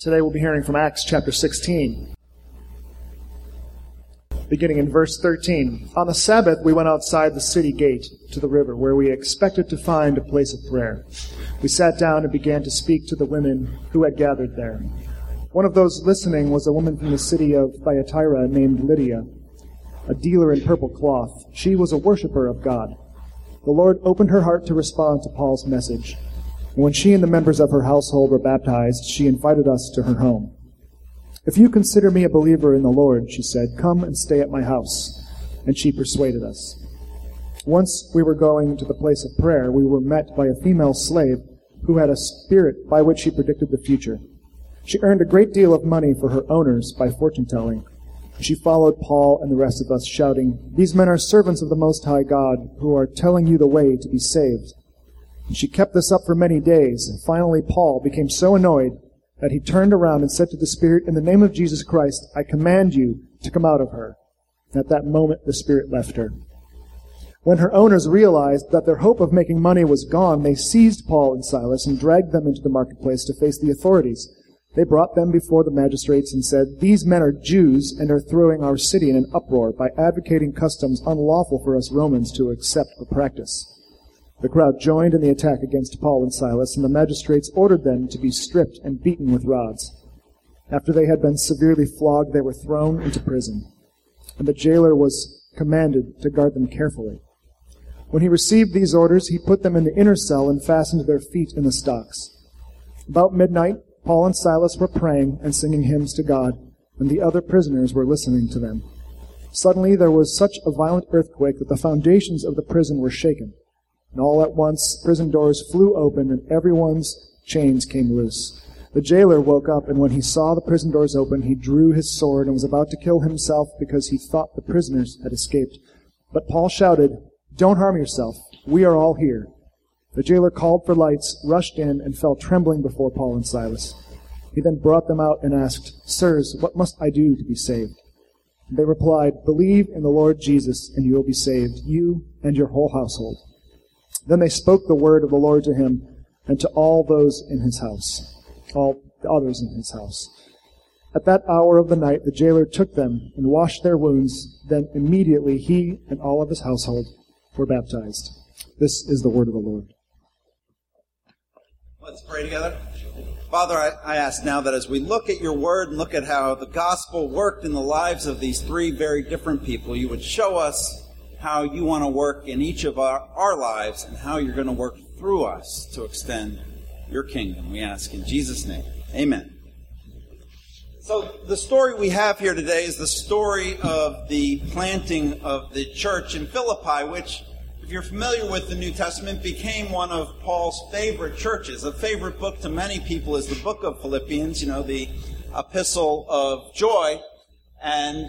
Today we'll be hearing from Acts chapter 16, beginning in verse 13. On the Sabbath, we went outside the city gate to the river, where we expected to find a place of prayer. We sat down and began to speak to the women who had gathered there. One of those listening was a woman from the city of Thyatira named Lydia, a dealer in purple cloth. She was a worshiper of God. The Lord opened her heart to respond to Paul's message. And when she and the members of her household were baptized, she invited us to her home. If you consider me a believer in the Lord, she said, come and stay at my house. And she persuaded us. Once we were going to the place of prayer, we were met by a female slave who had a spirit by which she predicted the future. She earned a great deal of money for her owners by fortune telling. She followed Paul and the rest of us, shouting, These men are servants of the Most High God, who are telling you the way to be saved. And she kept this up for many days. And finally, Paul became so annoyed that he turned around and said to the Spirit, In the name of Jesus Christ, I command you to come out of her. At that moment, the Spirit left her. When her owners realized that their hope of making money was gone, they seized Paul and Silas and dragged them into the marketplace to face the authorities. They brought them before the magistrates and said, These men are Jews and are throwing our city in an uproar by advocating customs unlawful for us Romans to accept or practice. The crowd joined in the attack against Paul and Silas, and the magistrates ordered them to be stripped and beaten with rods. After they had been severely flogged, they were thrown into prison, and the jailer was commanded to guard them carefully. When he received these orders, he put them in the inner cell and fastened their feet in the stocks. About midnight, Paul and Silas were praying and singing hymns to God, and the other prisoners were listening to them. Suddenly there was such a violent earthquake that the foundations of the prison were shaken. And all at once, prison doors flew open and everyone's chains came loose. The jailer woke up, and when he saw the prison doors open, he drew his sword and was about to kill himself because he thought the prisoners had escaped. But Paul shouted, Don't harm yourself. We are all here. The jailer called for lights, rushed in, and fell trembling before Paul and Silas. He then brought them out and asked, Sirs, what must I do to be saved? They replied, Believe in the Lord Jesus, and you will be saved, you and your whole household. Then they spoke the word of the Lord to him and to all those in his house, all the others in his house. At that hour of the night, the jailer took them and washed their wounds. Then immediately he and all of his household were baptized. This is the word of the Lord. Let's pray together. Father, I, I, ask now that as we look at your word and look at how the gospel worked in the lives of these three very different people, you would show us how you want to work in each of our, our lives and how you're going to work through us to extend your kingdom. We ask in Jesus' name. Amen. So, the story we have here today is the story of the planting of the church in Philippi, which, if you're familiar with the New Testament, became one of Paul's favorite churches. A favorite book to many people is the book of Philippians, you know, the epistle of joy. And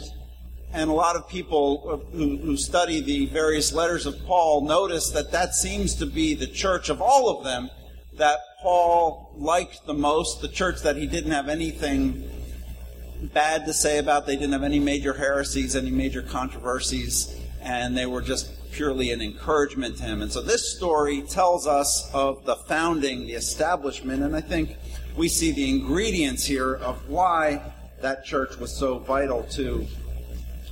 and a lot of people who, who, study the various letters of Paul notice that that seems to be the church of all of them that Paul liked the most, the church that he didn't have anything bad to say about. They didn't have any major heresies, any major controversies, and they were just purely an encouragement to him. And so this story tells us of the founding, the establishment, and I think we see the ingredients here of why that church was so vital to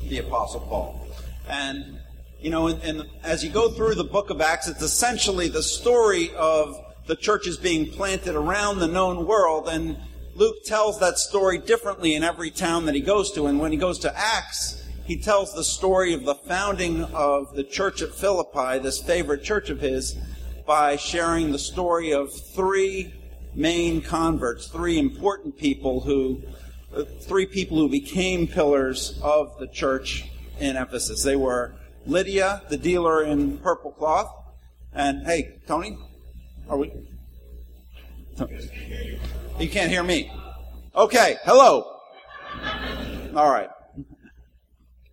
the Apostle Paul. And, you know, and, and as you go through the book of Acts, it's essentially the story of the churches being planted around the known world. And Luke tells that story differently in every town that he goes to. And when he goes to Acts, he tells the story of the founding of the church at Philippi, this favorite church of his, by sharing the story of three main converts, three important people who three people who became pillars of the church in Ephesus. They were Lydia, the dealer in purple cloth, and hey, Tony, are we? You can't hear me. Okay, hello. All right.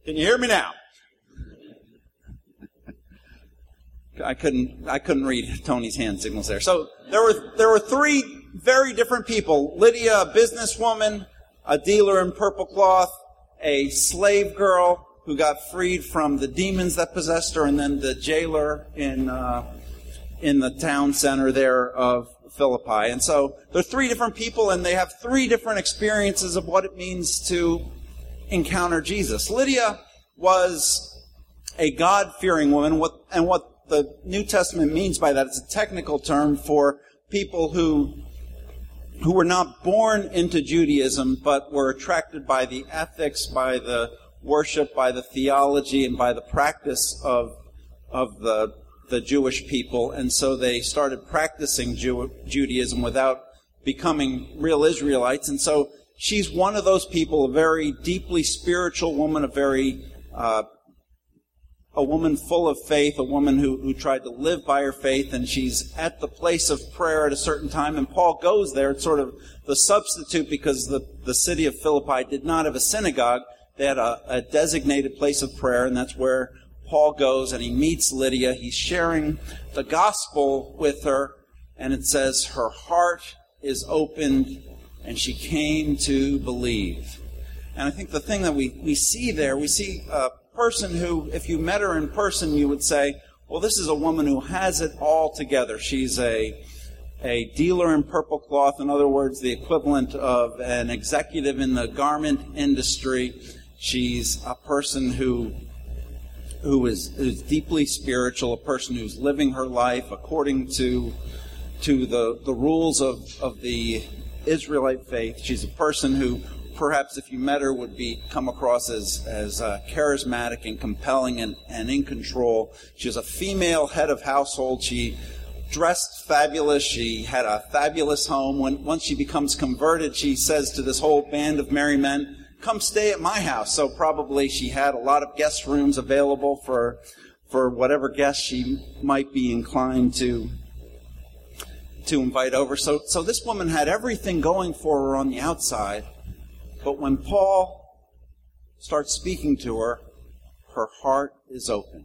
Can you hear me now? I couldn't I couldn't read Tony's hand signals there. So there were there were three very different people. Lydia, a businesswoman, a dealer in purple cloth, a slave girl who got freed from the demons that possessed her, and then the jailer in uh, in the town center there of Philippi. And so they're three different people and they have three different experiences of what it means to encounter Jesus. Lydia was a God fearing woman, and what the New Testament means by that is a technical term for people who who were not born into Judaism but were attracted by the ethics, by the worship, by the theology, and by the practice of of the the Jewish people, and so they started practicing Jew- Judaism without becoming real Israelites. And so she's one of those people, a very deeply spiritual woman, a very uh, a woman full of faith, a woman who, who tried to live by her faith, and she's at the place of prayer at a certain time, and Paul goes there. It's sort of the substitute because the, the city of Philippi did not have a synagogue. They had a, a designated place of prayer, and that's where Paul goes and he meets Lydia. He's sharing the gospel with her, and it says, Her heart is opened, and she came to believe. And I think the thing that we, we see there, we see uh, person who, if you met her in person, you would say, well, this is a woman who has it all together. She's a, a dealer in purple cloth, in other words, the equivalent of an executive in the garment industry. She's a person who who is, is deeply spiritual, a person who's living her life according to to the, the rules of, of the Israelite faith. She's a person who perhaps if you met her would be come across as as uh, charismatic and compelling and, and in control. She was a female head of household. She dressed fabulous. She had a fabulous home. When once she becomes converted, she says to this whole band of merry men, "Come stay at my house." So probably she had a lot of guest rooms available for for whatever guests she might be inclined to to invite over. So so this woman had everything going for her on the outside but when Paul starts speaking to her, her heart is opened.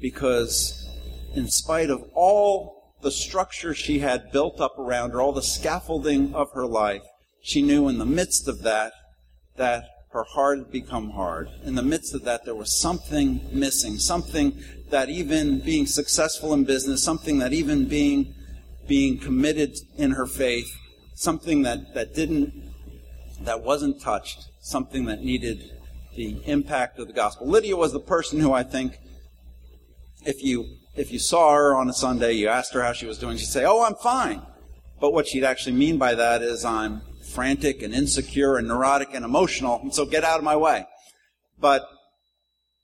Because in spite of all the structure she had built up around her, all the scaffolding of her life, she knew in the midst of that that her heart had become hard. In the midst of that, there was something missing, something that even being successful in business, something that even being being committed in her faith, something that, that didn't that wasn't touched, something that needed the impact of the gospel. Lydia was the person who I think, if you if you saw her on a Sunday, you asked her how she was doing, she'd say, "Oh, I'm fine." But what she'd actually mean by that is, "I'm frantic and insecure and neurotic and emotional, and so get out of my way." But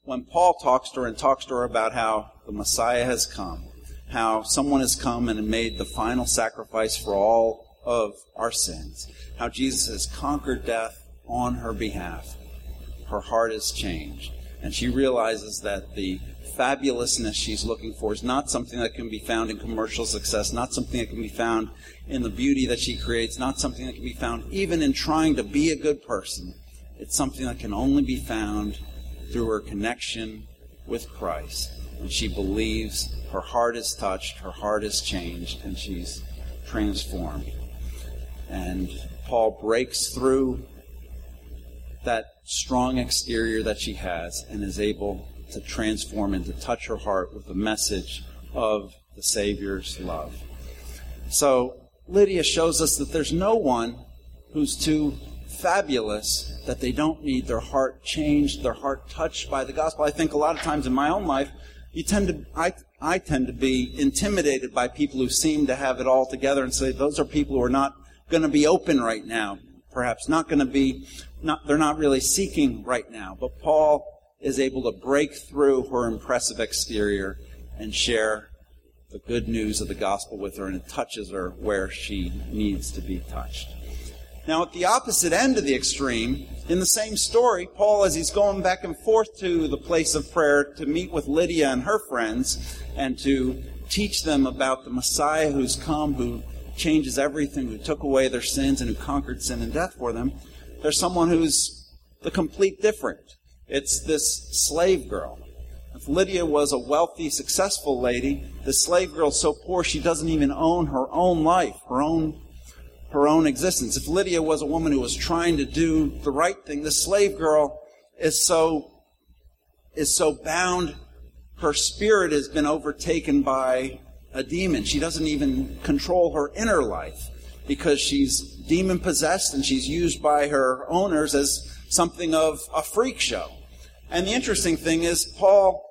when Paul talks to her and talks to her about how the Messiah has come, how someone has come and made the final sacrifice for all of our sins, how Jesus has conquered death on her behalf. Her heart is changed. And she realizes that the fabulousness she's looking for is not something that can be found in commercial success, not something that can be found in the beauty that she creates, not something that can be found even in trying to be a good person. It's something that can only be found through her connection with Christ. And she believes her heart is touched, her heart is changed, and she's transformed. And Paul breaks through that strong exterior that she has and is able to transform and to touch her heart with the message of the Savior's love. So Lydia shows us that there's no one who's too fabulous that they don't need their heart changed, their heart touched by the gospel. I think a lot of times in my own life, you tend to, I, I tend to be intimidated by people who seem to have it all together and say those are people who are not going to be open right now. Perhaps not going to be, not, they're not really seeking right now. But Paul is able to break through her impressive exterior and share the good news of the gospel with her, and it touches her where she needs to be touched. Now, at the opposite end of the extreme, in the same story, Paul, as he's going back and forth to the place of prayer to meet with Lydia and her friends and to teach them about the Messiah who's come, who changes everything, who took away their sins and who conquered sin and death for them. There's someone who's the complete different. It's this slave girl. If Lydia was a wealthy, successful lady, the slave girl's so poor she doesn't even own her own life, her own her own existence. If Lydia was a woman who was trying to do the right thing, the slave girl is so is so bound her spirit has been overtaken by a demon. She doesn't even control her inner life because she's demon possessed and she's used by her owners as something of a freak show. And the interesting thing is, Paul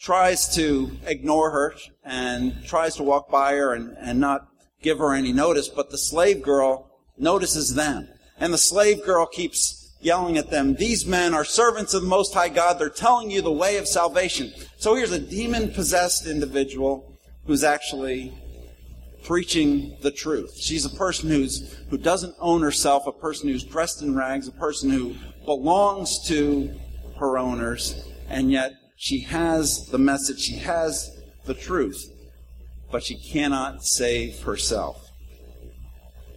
tries to ignore her and tries to walk by her and, and not give her any notice, but the slave girl notices them. And the slave girl keeps yelling at them, These men are servants of the Most High God. They're telling you the way of salvation. So here's a demon possessed individual who's actually preaching the truth. She's a person who's, who doesn't own herself, a person who's dressed in rags, a person who belongs to her owners, and yet she has the message, she has the truth, but she cannot save herself.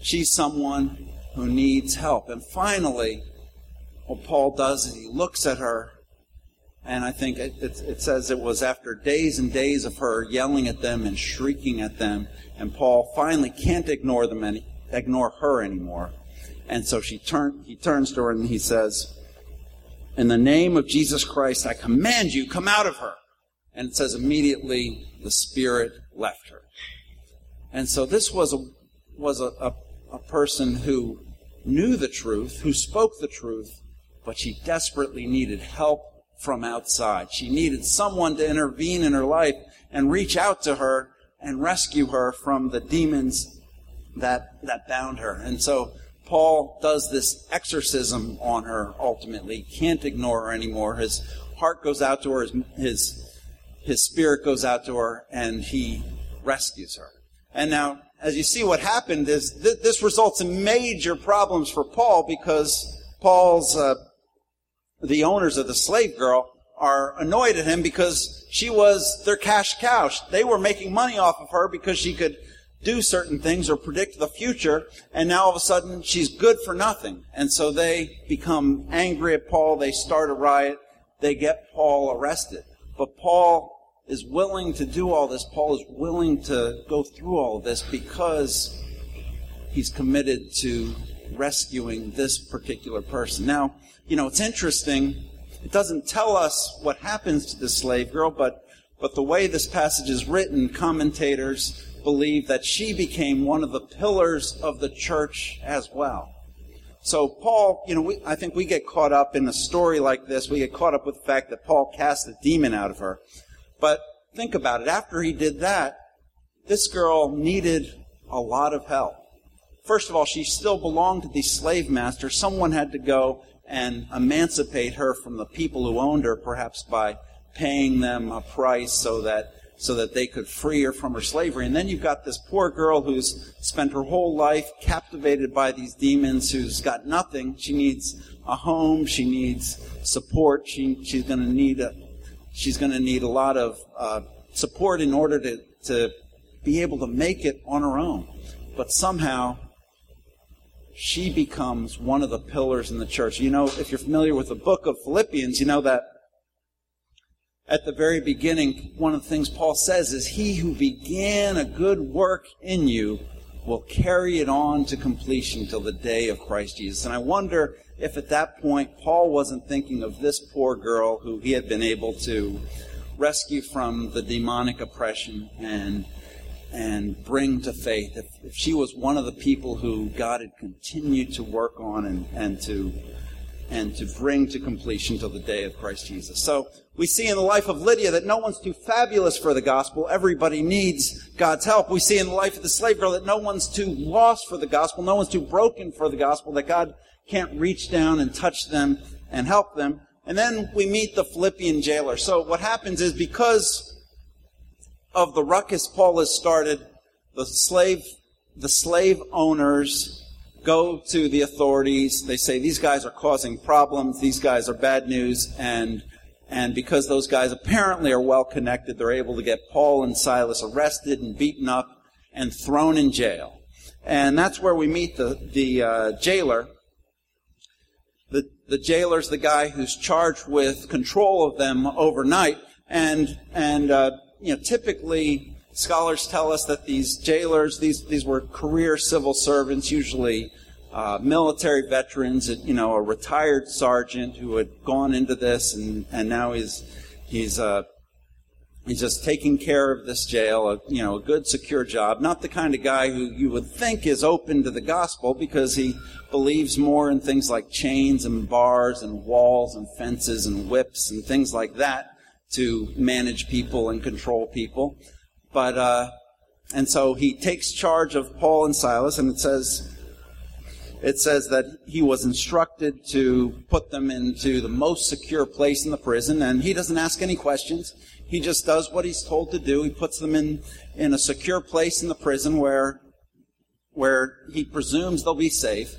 She's someone who needs help. And finally, what Paul does is he looks at her, and I think it, it, it, says it was after days and days of her yelling at them and shrieking at them, and Paul finally can't ignore them any, ignore her anymore. And so she turn, he turns to her and he says, In the name of Jesus Christ, I command you, come out of her. And it says immediately the Spirit left her. And so this was a, was a, a, a person who knew the truth, who spoke the truth, but she desperately needed help from outside. She needed someone to intervene in her life and reach out to her and rescue her from the demons that, that bound her. And so Paul does this exorcism on her ultimately. Can't ignore her anymore. His heart goes out to her, his, his, his spirit goes out to her, and he rescues her. And now, as you see, what happened is th- this results in major problems for Paul because Paul's, uh, the owners of the slave girl, are annoyed at him because she was their cash cow. They were making money off of her because she could do certain things or predict the future, and now all of a sudden she's good for nothing. And so they become angry at Paul, they start a riot, they get Paul arrested. But Paul is willing to do all this. Paul is willing to go through all of this because he's committed to rescuing this particular person. Now, you know, it's interesting. It doesn't tell us what happens to the slave girl, but, but the way this passage is written, commentators believe that she became one of the pillars of the church as well. So Paul, you know, we, I think we get caught up in a story like this. We get caught up with the fact that Paul cast a demon out of her. But think about it. After he did that, this girl needed a lot of help. First of all, she still belonged to the slave master. Someone had to go and emancipate her from the people who owned her, perhaps by paying them a price so that so that they could free her from her slavery. And then you've got this poor girl who's spent her whole life captivated by these demons, who's got nothing. She needs a home. She needs support. She, she's going to need a, she's going to need a lot of uh, support in order to, to be able to make it on her own. But somehow, she becomes one of the pillars in the church. You know, if you're familiar with the book of Philippians, you know that at the very beginning, one of the things Paul says is, He who began a good work in you will carry it on to completion till the day of Christ Jesus. And I wonder if at that point Paul wasn't thinking of this poor girl who he had been able to rescue from the demonic oppression and and bring to faith. If, if she was one of the people who God had continued to work on and, and to and to bring to completion till the day of Christ Jesus. So we see in the life of Lydia that no one's too fabulous for the gospel. Everybody needs God's help. We see in the life of the slave girl that no one's too lost for the gospel. No one's too broken for the gospel, that God can't reach down and touch them and help them. And then we meet the Philippian jailer. So what happens is because of the ruckus Paul has started, the slave, the slave owners go to the authorities. They say these guys are causing problems. These guys are bad news. And, and because those guys apparently are well connected, they're able to get Paul and Silas arrested and beaten up and thrown in jail. And that's where we meet the, the uh, jailer. The, the jailer's the guy who's charged with control of them overnight. And, and, uh, you know, typically Scholars tell us that these jailers, these, these were career civil servants, usually uh, military veterans, you know, a retired sergeant who had gone into this and, and now he's, he's, uh, He's just taking care of this jail, a, you know, a good, secure job. Not the kind of guy who you would think is open to the gospel because he believes more in things like chains and bars and walls and fences and whips and things like that to manage people and control people. But, uh, and so he takes charge of Paul and Silas, and it says, it says that he was instructed to put them into the most secure place in the prison, and he doesn't ask any questions. He just does what he's told to do. He puts them in, in a secure place in the prison where, where he presumes they'll be safe.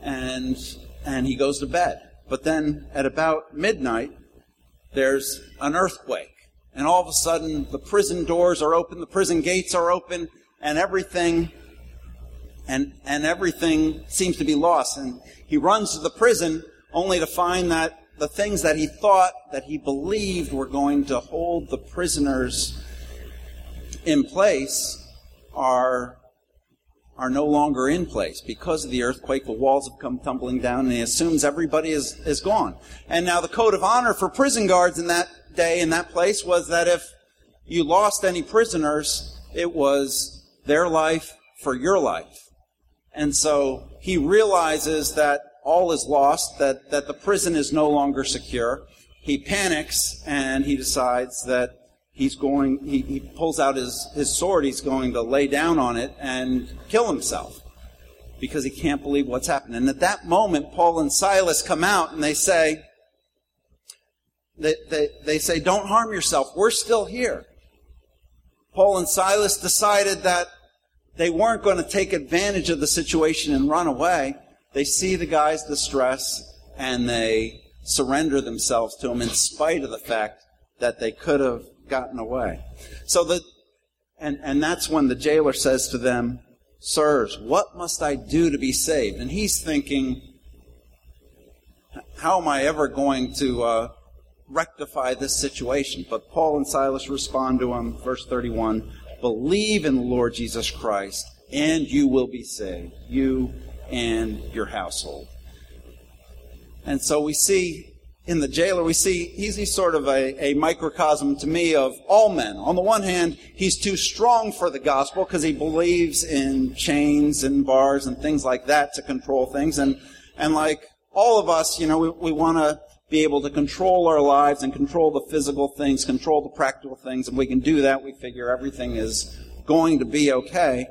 And, and he goes to bed. But then at about midnight, there's an earthquake. And all of a sudden, the prison doors are open, the prison gates are open, and everything, and, and everything seems to be lost. And he runs to the prison only to find that the things that he thought, that he believed were going to hold the prisoners in place are, are no longer in place. Because of the earthquake, the walls have come tumbling down, and he assumes everybody is, is gone. And now the code of honor for prison guards in that day, in that place, was that if you lost any prisoners, it was their life for your life. And so he realizes that all is lost, that, that the prison is no longer secure. He panics and he decides that he's going, he, he pulls out his, his sword, he's going to lay down on it and kill himself because he can't believe what's happened. And at that moment, Paul and Silas come out and they say, they, they, they say, don't harm yourself. We're still here. Paul and Silas decided that they weren't going to take advantage of the situation and run away. They see the guy's distress and they surrender themselves to him in spite of the fact that they could have gotten away. So that, and, and that's when the jailer says to them, Sirs, what must I do to be saved? And he's thinking, how am I ever going to uh, rectify this situation? But Paul and Silas respond to him, verse 31, believe in the Lord Jesus Christ, and you will be saved. You and your household. And so we see in the jailer, we see he's, he's sort of a, a, microcosm to me of all men. On the one hand, he's too strong for the gospel because he believes in chains and bars and things like that to control things. And, and like all of us, you know, we, we want to be able to control our lives and control the physical things, control the practical things. If we can do that, we figure everything is going to be okay.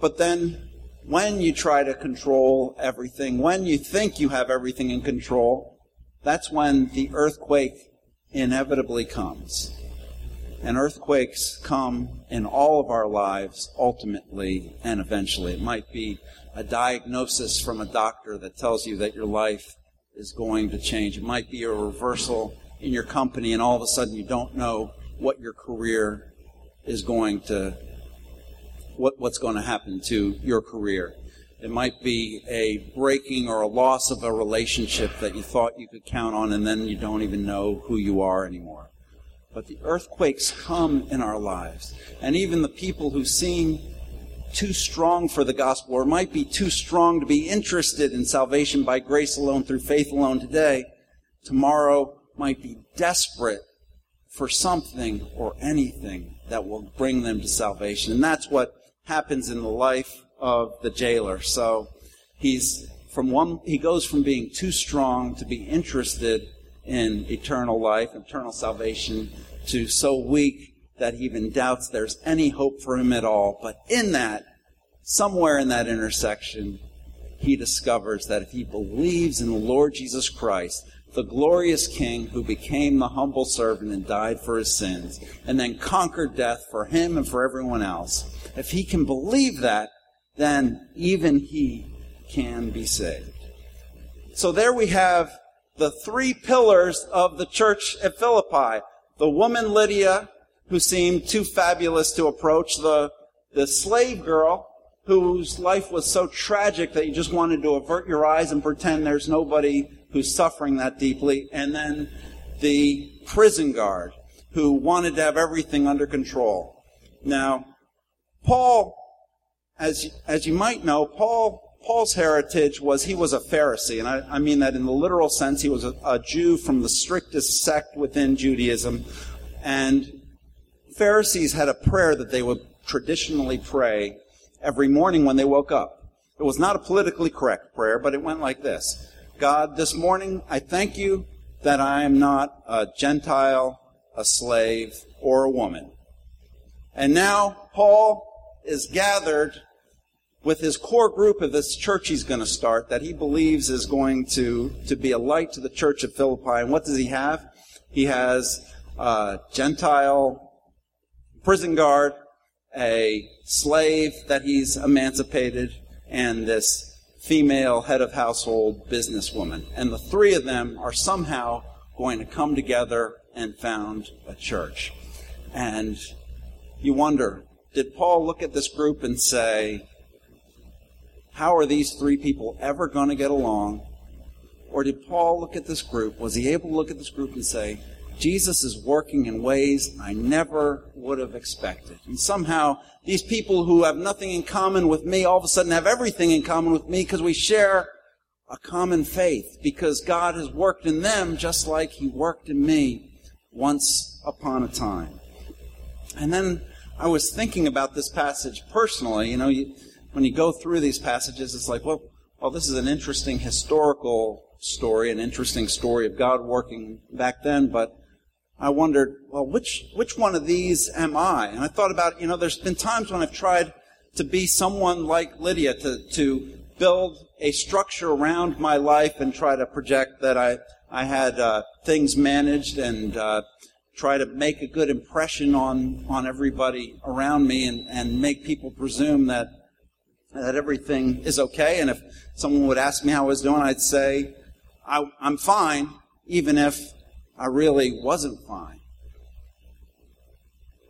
But then when you try to control everything, when you think you have everything in control, that's when the earthquake inevitably comes. And earthquakes come in all of our lives ultimately and eventually. It might be a diagnosis from a doctor that tells you that your life is going to change. It might be a reversal in your company and all of a sudden you don't know what your career is going to what, what's going to happen to your career. It might be a breaking or a loss of a relationship that you thought you could count on, and then you don't even know who you are anymore. But the earthquakes come in our lives. And even the people who seem too strong for the gospel, or might be too strong to be interested in salvation by grace alone through faith alone today, tomorrow might be desperate for something or anything that will bring them to salvation. And that's what happens in the life of the jailer. So he's from one, he goes from being too strong to be interested in eternal life, eternal salvation, to so weak that he even doubts there's any hope for him at all. But in that, somewhere in that intersection, he discovers that if he believes in the Lord Jesus Christ, the glorious King who became the humble servant and died for his sins, and then conquered death for him and for everyone else, if he can believe that, then even he can be saved. So there we have the three pillars of the church at Philippi. The woman Lydia, who seemed too fabulous to approach, the, the slave girl, whose life was so tragic that you just wanted to avert your eyes and pretend there's nobody who's suffering that deeply, and then the prison guard, who wanted to have everything under control. Now, Paul, as, as you might know, Paul Paul's heritage was he was a Pharisee, and I, I mean that in the literal sense. He was a, a Jew from the strictest sect within Judaism. And Pharisees had a prayer that they would traditionally pray every morning when they woke up. It was not a politically correct prayer, but it went like this God, this morning I thank you that I am not a Gentile, a slave, or a woman. And now Paul is gathered with his core group of this church he's going to start that he believes is going to, to be a light to the church of Philippi. And what does he have? He has a Gentile prison guard, a slave that he's emancipated, and this female head of household businesswoman. And the three of them are somehow going to come together and found a church. And you wonder, did Paul look at this group and say, how are these three people ever going to get along? Or did Paul look at this group? Was he able to look at this group and say, Jesus is working in ways I never would have expected. And somehow, these people who have nothing in common with me all of a sudden have everything in common with me because we share a common faith, because God has worked in them just like He worked in me once upon a time. And then I was thinking about this passage personally. You know, you, when you go through these passages, it's like, well, well, this is an interesting historical story, an interesting story of God working back then, but I wondered, well, which, which one of these am I? And I thought about, you know, there's been times when I've tried to be someone like Lydia, to, to build a structure around my life and try to project that I, I had uh, things managed and uh, try to make a good impression on, on everybody around me and, and make people presume that that everything is okay. And if someone would ask me how I was doing, I'd say, I, am fine, even if I really wasn't fine.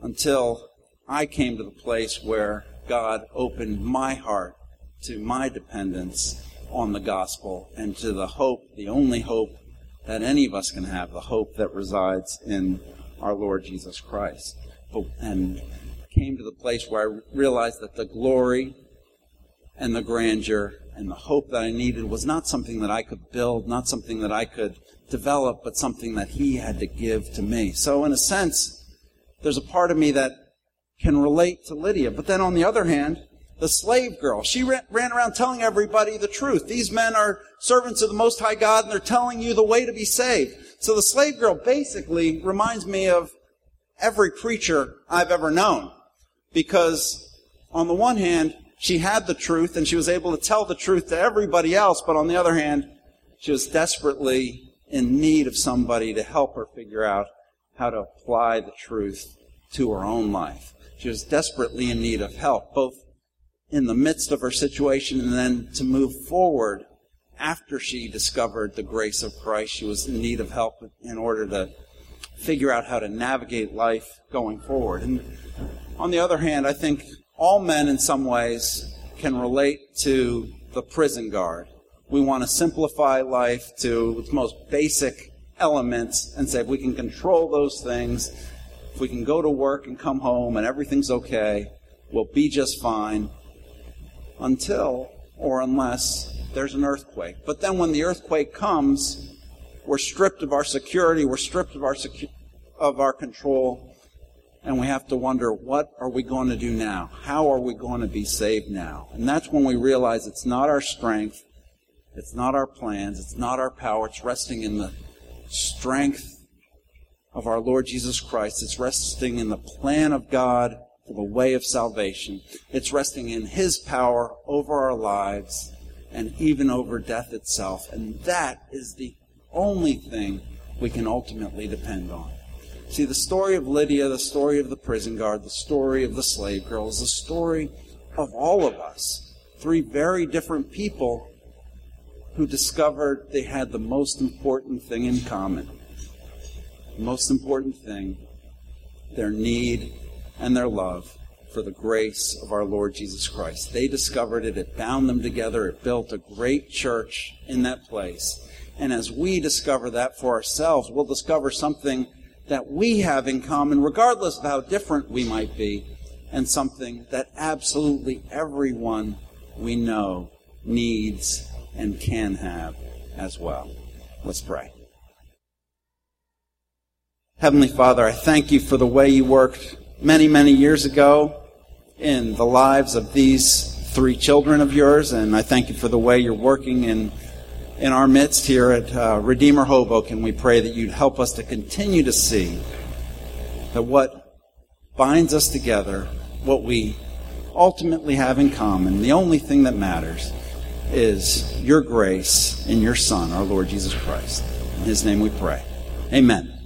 Until I came to the place where God opened my heart to my dependence on the gospel and to the hope, the only hope that any of us can have, the hope that resides in our Lord Jesus Christ. And came to the place where I realized that the glory and the grandeur and the hope that I needed was not something that I could build, not something that I could develop, but something that He had to give to me. So, in a sense, there's a part of me that can relate to Lydia. But then on the other hand, the slave girl, she ran, ran around telling everybody the truth. These men are servants of the Most High God and they're telling you the way to be saved. So the slave girl basically reminds me of every preacher I've ever known. Because on the one hand, she had the truth and she was able to tell the truth to everybody else, but on the other hand, she was desperately in need of somebody to help her figure out how to apply the truth to her own life. She was desperately in need of help, both in the midst of her situation and then to move forward after she discovered the grace of Christ. She was in need of help in order to figure out how to navigate life going forward. And on the other hand, I think all men, in some ways, can relate to the prison guard. We want to simplify life to its most basic elements and say if we can control those things, if we can go to work and come home and everything's okay, we'll be just fine until or unless there's an earthquake. But then when the earthquake comes, we're stripped of our security, we're stripped of our secu- of our control, and we have to wonder what are we going to do now? How are we going to be saved now? And that's when we realize it's not our strength, it's not our plans, it's not our power, it's resting in the strength of our Lord Jesus Christ. It's resting in the plan of God for the way of salvation. It's resting in His power over our lives and even over death itself. And that is the only thing we can ultimately depend on. See, the story of Lydia, the story of the prison guard, the story of the slave girl is the story of all of us. Three very different people who discovered they had the most important thing in common. The most important thing, their need and their love for the grace of our Lord Jesus Christ. They discovered it, it bound them together, it built a great church in that place. And as we discover that for ourselves, we'll discover something that we have in common, regardless of how different we might be, and something that absolutely everyone we know needs and can have as well. Let's pray. Heavenly Father, I thank you for the way you worked many, many years ago in the lives of these three children of yours, and I thank you for the way you're working in, in our midst here at uh, Redeemer Hoboken. We pray that you'd help us to continue to see that what binds us together, what we ultimately have in common, the only thing that matters, is your grace in your Son, our Lord Jesus Christ. In his name we pray. Amen.